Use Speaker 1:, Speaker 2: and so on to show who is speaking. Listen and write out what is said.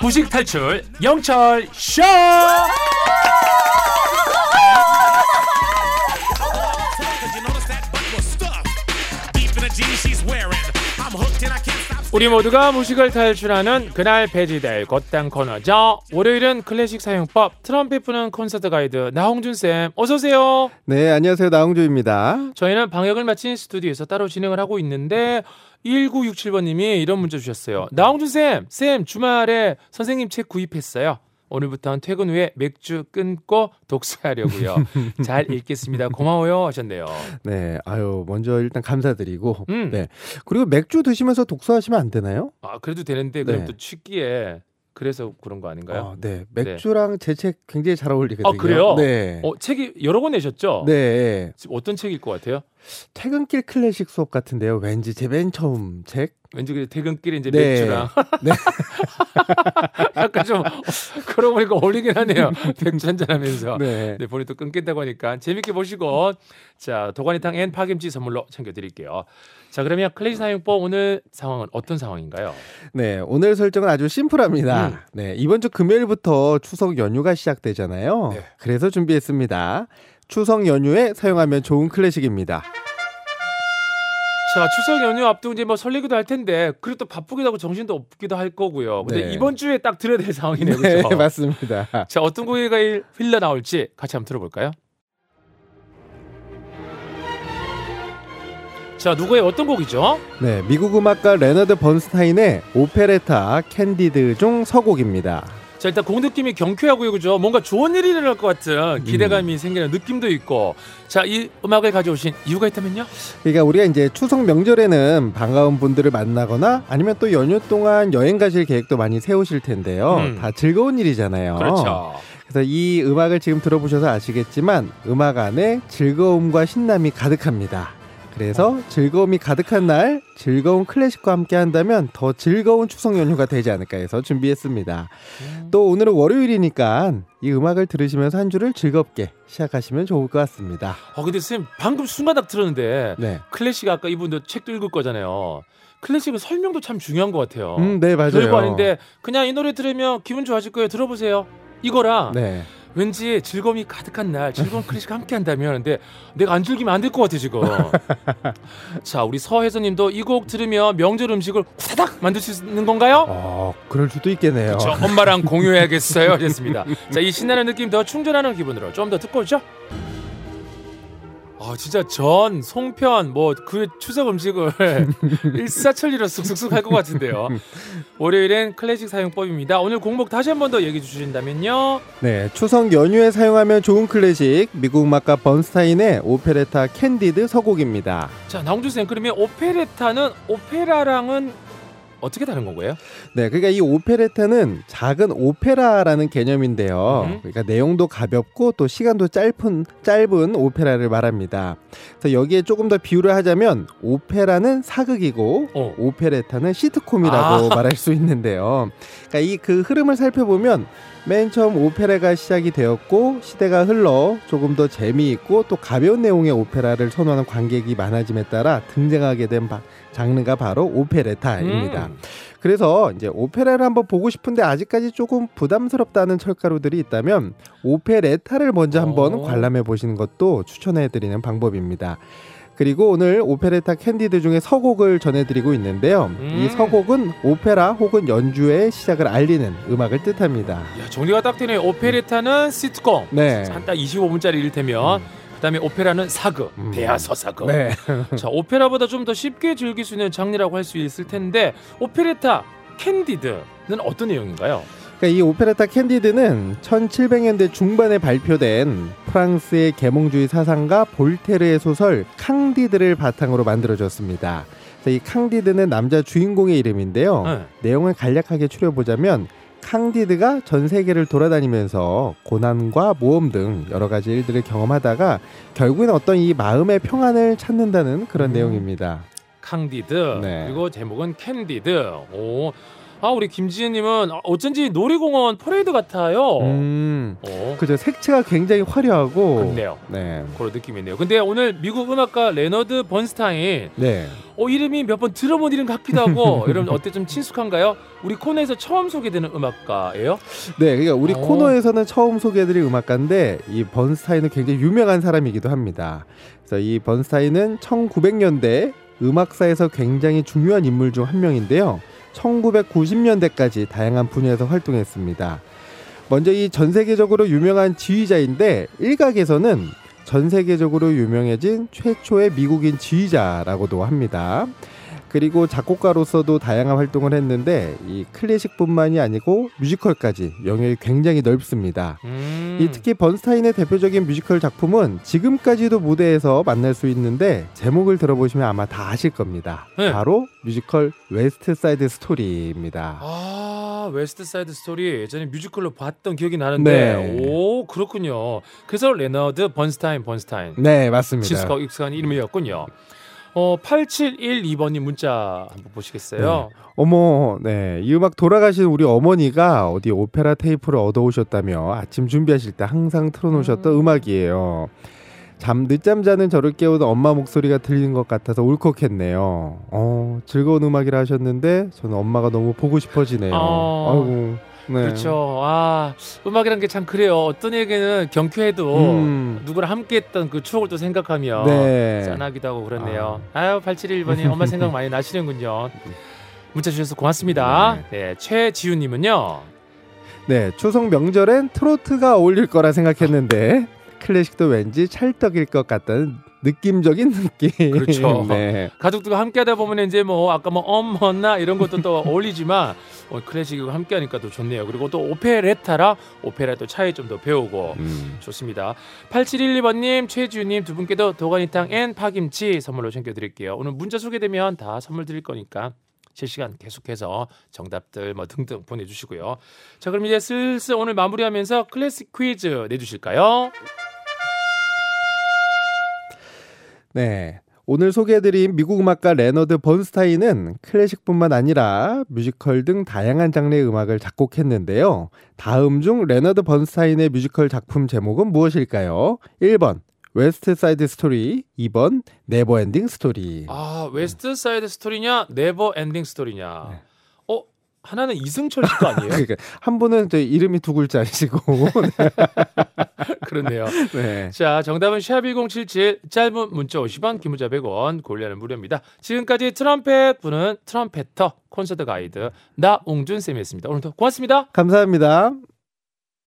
Speaker 1: 무식 탈출 영철 쇼. 우리 모두가 무식을 탈출하는 그날 배지될 곧땅 코너죠. 월요일은 클래식 사용법 트럼펫 부는 콘서트 가이드 나홍준 쌤 어서 오세요.
Speaker 2: 네, 안녕하세요. 나홍주입니다.
Speaker 1: 저희는 방역을 마친 스튜디오에서 따로 진행을 하고 있는데 1967번님이 이런 문자 주셨어요. 나홍준 쌤, 쌤 주말에 선생님 책 구입했어요. 오늘부터는 퇴근 후에 맥주 끊고 독서하려고요. 잘 읽겠습니다. 고마워요 하셨네요.
Speaker 2: 네, 아유, 먼저 일단 감사드리고.
Speaker 1: 음.
Speaker 2: 네. 그리고 맥주 드시면서 독서하시면 안 되나요?
Speaker 1: 아 그래도 되는데 그럼
Speaker 2: 네.
Speaker 1: 또 취기에 그래서 그런 거 아닌가요?
Speaker 2: 어, 네. 맥주랑 제책 굉장히 잘 어울리거든요.
Speaker 1: 아, 그래요?
Speaker 2: 네.
Speaker 1: 어 책이 여러 권 내셨죠?
Speaker 2: 네.
Speaker 1: 어떤 책일 것 같아요?
Speaker 2: 퇴근길 클래식 수업 같은데요. 왠지 제 맨 처음 책.
Speaker 1: 왠지 그 퇴근길에 이제
Speaker 2: 네.
Speaker 1: 맥주랑
Speaker 2: 네.
Speaker 1: 약간 좀 어, 그러고 보니까 어울리긴 하네요. 맥주 한잔 하면서.
Speaker 2: 네.
Speaker 1: 네, 본인 또 끊긴다고 하니까 재밌게 보시고 자 도가니탕 and 파김치 선물로 챙겨 드릴게요. 자 그러면 클래식 사용법 오늘 상황은 어떤 상황인가요?
Speaker 2: 네, 오늘 설정은 아주 심플합니다.
Speaker 1: 음.
Speaker 2: 네, 이번 주 금요일부터 추석 연휴가 시작되잖아요.
Speaker 1: 네.
Speaker 2: 그래서 준비했습니다. 추석 연휴에 사용하면 좋은 클래식입니다.
Speaker 1: 자 추석 연휴 앞두고 이제 뭐 설레기도 할 텐데 그리고 또 바쁘기도 하고 정신도 없기도 할 거고요. 근데
Speaker 2: 네.
Speaker 1: 이번 주에 딱 들어야 될 상황이네요.
Speaker 2: 네,
Speaker 1: 그렇죠?
Speaker 2: 맞습니다.
Speaker 1: 자 어떤 곡이 흘러 나올지 같이 한번 들어볼까요? 자 누구의 어떤 곡이죠?
Speaker 2: 네, 미국 음악가 레너드 번스타인의 오페레타 캔디드 중 서곡입니다.
Speaker 1: 자 일단 곡 느낌이 경쾌하고요 그죠 뭔가 좋은 일이 일어날 것 같은 기대감이 생기는 느낌도 있고 자 이 음악을 가져오신 이유가 있다면요
Speaker 2: 그러니까 우리가 이제 추석 명절에는 반가운 분들을 만나거나 아니면 또 연휴 동안 여행 가실 계획도 많이 세우실 텐데요.
Speaker 1: 음.
Speaker 2: 다 즐거운 일이잖아요.
Speaker 1: 그렇죠
Speaker 2: 그래서 이 음악을 지금 들어보셔서 아시겠지만 음악 안에 즐거움과 신남이 가득합니다. 그래서 즐거움이 가득한 날 즐거운 클래식과 함께 한다면 더 즐거운 추석 연휴가 되지 않을까 해서 준비했습니다. 또 오늘은 월요일이니까 이 음악을 들으시면서 한 주를 즐겁게 시작하시면 좋을 것 같습니다.
Speaker 1: 아 근데 선생님 방금 순간 딱 들었는데
Speaker 2: 네.
Speaker 1: 클래식 아까 이분도 책도 읽을 거잖아요 클래식은 설명도 참 중요한 것 같아요
Speaker 2: 음, 네, 맞아요.
Speaker 1: 별거 아닌데 그냥 이 노래 들으면 기분 좋아질 거예요 들어보세요 이거랑
Speaker 2: 네.
Speaker 1: 왠지 즐거움이 가득한 날 즐거운 클래식 함께 한다면 근데 내가 안 즐기면 안 될 것 같아 지금 자 우리 서혜선님도 이 곡 들으면 명절 음식을 후다닥 만들 수 있는 건가요?
Speaker 2: 어, 그럴 수도 있겠네요.
Speaker 1: 저 엄마랑 공유해야겠어요 하셨습니다 자 이 신나는 느낌 더 충전하는 기분으로 좀 더 듣고 오죠 아 진짜 전 송편 뭐 그 추석 음식을 일사천리로 쑥쑥쑥 할 것 같은데요. 월요일엔 클래식 사용법입니다. 오늘 곡목 다시 한 번 더 얘기해 주신다면요.
Speaker 2: 네, 추석 연휴에 사용하면 좋은 클래식 미국 음악가 번스타인의 오페레타 캔디드 서곡입니다.
Speaker 1: 자, 나홍준 쌤 그러면 오페레타는 오페라랑은 어떻게 다른 건가요?
Speaker 2: 네, 그러니까 이 오페레타는 작은 오페라라는 개념인데요.
Speaker 1: 음.
Speaker 2: 그러니까 내용도 가볍고 또 시간도 짧은 짧은 오페라를 말합니다. 그래서 여기에 조금 더 비유를 하자면 오페라는 사극이고
Speaker 1: 어.
Speaker 2: 오페레타는 시트콤이라고
Speaker 1: 아.
Speaker 2: 말할 수 있는데요. 그러니까 이 그 흐름을 살펴보면 맨 처음 오페라가 시작이 되었고 시대가 흘러 조금 더 재미있고 또 가벼운 내용의 오페라를 선호하는 관객이 많아짐에 따라 등장하게 된 바- 장르가 바로 오페레타입니다.
Speaker 1: 음.
Speaker 2: 그래서 이제 오페라를 한번 보고 싶은데 아직까지 조금 부담스럽다는 철가루들이 있다면 오페레타를 먼저 한번
Speaker 1: 오.
Speaker 2: 관람해 보시는 것도 추천해 드리는 방법입니다. 그리고 오늘 오페레타 캔디드 중에 서곡을 전해드리고 있는데요.
Speaker 1: 음.
Speaker 2: 이 서곡은 오페라 혹은 연주의 시작을 알리는 음악을 뜻합니다.
Speaker 1: 야, 정리가 딱 되네요. 오페레타는 시트콤.
Speaker 2: 네.
Speaker 1: 한 딱 25분짜리 이를테면 그다음에 오페라는 사극,
Speaker 2: 음.
Speaker 1: 대하서 사극.
Speaker 2: 네.
Speaker 1: 자, 오페라보다 좀 더 쉽게 즐길 수 있는 장르라고 할 수 있을 텐데 오페레타 캔디드는 어떤 내용인가요?
Speaker 2: 그러니까 이 오페레타 캔디드는 1700년대 중반에 발표된 프랑스의 계몽주의 사상가 볼테르의 소설 캉디드를 바탕으로 만들어졌습니다. 이 캉디드는 남자 주인공의 이름인데요.
Speaker 1: 네.
Speaker 2: 내용을 간략하게 추려보자면 캉디드가 전 세계를 돌아다니면서 고난과 모험 등 여러 가지 일들을 경험하다가 결국엔 어떤 이 마음의 평안을 찾는다는 그런
Speaker 1: 음.
Speaker 2: 내용입니다.
Speaker 1: 캉디드
Speaker 2: 네.
Speaker 1: 그리고 제목은 캔디드. 오. 아 우리 김지은님은 어쩐지 놀이공원 퍼레이드 같아요.
Speaker 2: 음,
Speaker 1: 어,
Speaker 2: 그죠. 색채가 굉장히 화려하고.
Speaker 1: 그렇네요.
Speaker 2: 네.
Speaker 1: 그런 느낌이네요. 근데 오늘 미국 음악가 레너드 번스타인,
Speaker 2: 네.
Speaker 1: 어 이름이 몇 번 들어본 이름 같기도 하고, 여러분 어때 좀 친숙한가요? 우리 코너에서 처음 소개되는 음악가예요?
Speaker 2: 네, 그러니까 우리
Speaker 1: 어.
Speaker 2: 코너에서는 처음 소개해드릴 음악가인데 이 번스타인은 굉장히 유명한 사람이기도 합니다. 그래서 이 번스타인은 1900년대 음악사에서 굉장히 중요한 인물 중 한 명인데요. 1990년대까지 다양한 분야에서 활동했습니다. 먼저 이 전 세계적으로 유명한 지휘자인데 일각에서는 전 세계적으로 유명해진 최초의 미국인 지휘자라고도 합니다. 그리고 작곡가로서도 다양한 활동을 했는데 이 클래식뿐만이 아니고 뮤지컬까지 영역이 굉장히 넓습니다.
Speaker 1: 음,
Speaker 2: 이 특히 번스타인의 대표적인 뮤지컬 작품은 지금까지도 무대에서 만날 수 있는데 제목을 들어보시면 아마 다 아실 겁니다.
Speaker 1: 네.
Speaker 2: 바로 뮤지컬 West Side Story입니다.
Speaker 1: 아 West Side Story 예전에 뮤지컬로 봤던 기억이 나는데,
Speaker 2: 네.
Speaker 1: 오 그렇군요. 그래서 레너드 번스타인 번스타인.
Speaker 2: 네, 맞습니다.
Speaker 1: 익숙한 이름이었군요. 어, 8712번님 문자 한번 보시겠어요?
Speaker 2: 어머, 네. 이 음악 돌아가신 우리 어머니가 어디 오페라 테이프를 얻어오셨다며 아침 준비하실 때 항상 틀어놓으셨던
Speaker 1: 음.
Speaker 2: 음. 악이에요 잠, 늦잠 자는 저를 깨우던 엄마 목소리가 들리는 것 같아서 울컥했네요. 어, 즐거운 음악이라 하셨는데 저는 엄마가 너무 보고 싶어지네요.
Speaker 1: 어,
Speaker 2: 아이고. 네.
Speaker 1: 그렇죠. 아 음악이란 게 참 그래요. 어떤 에게는 경쾌해도
Speaker 2: 음.
Speaker 1: 누구랑 함께했던 그 추억을 또 생각하며
Speaker 2: 네.
Speaker 1: 짠하기도 하고 그렇네요. 아유 8711번님 엄마 생각 많이 나시는군요. 문자 주셔서 고맙습니다. 네, 최지훈님은요.
Speaker 2: 네, 추석 명절엔 트로트가 어울릴 거라 생각했는데 클래식도 왠지 찰떡일 것 같다는 느낌적인 느낌.
Speaker 1: 그렇죠.
Speaker 2: 네.
Speaker 1: 가족들과 함께하다 보면 이제 뭐 아까 뭐 엄마나 이런 것도 또 어울리지만 어, 클래식과 함께하니까 또 좋네요. 그리고 또 오페레타라 오페라 또 차이 좀 더 배우고
Speaker 2: 음.
Speaker 1: 좋습니다. 8712번님, 최지우님 두 분께도 도가니탕 and 파김치 선물로 챙겨드릴게요. 오늘 문자 소개되면 다 선물 드릴 거니까 실시간 계속해서 정답들 뭐 등등 보내주시고요. 자 그럼 이제 슬슬 오늘 마무리하면서 클래식 퀴즈 내주실까요?
Speaker 2: 네. 오늘 소개해드린 미국 음악가 레너드 번스타인은 클래식뿐만 아니라 뮤지컬 등 다양한 장르의 음악을 작곡했는데요. 다음 중 레너드 번스타인의 뮤지컬 작품 제목은 무엇일까요? 1번 West Side Story, 2번 Never Ending Story.
Speaker 1: 아 West Side Story냐 Never Ending Story냐
Speaker 2: 네.
Speaker 1: 어 하나는 이승철 씨거 아니에요?
Speaker 2: 그러니까 한 분은 저 이름이 두 글자이시고
Speaker 1: 그렇네요.
Speaker 2: 네.
Speaker 1: 자, 정답은 샵1077 짧은 문자 50원, 긴 문자 100원, 고릴라는 무료입니다. 지금까지 트럼펫 부는 trumpeter 콘서트 가이드 나옹준 쌤이었습니다. 오늘도 고맙습니다.
Speaker 2: 감사합니다.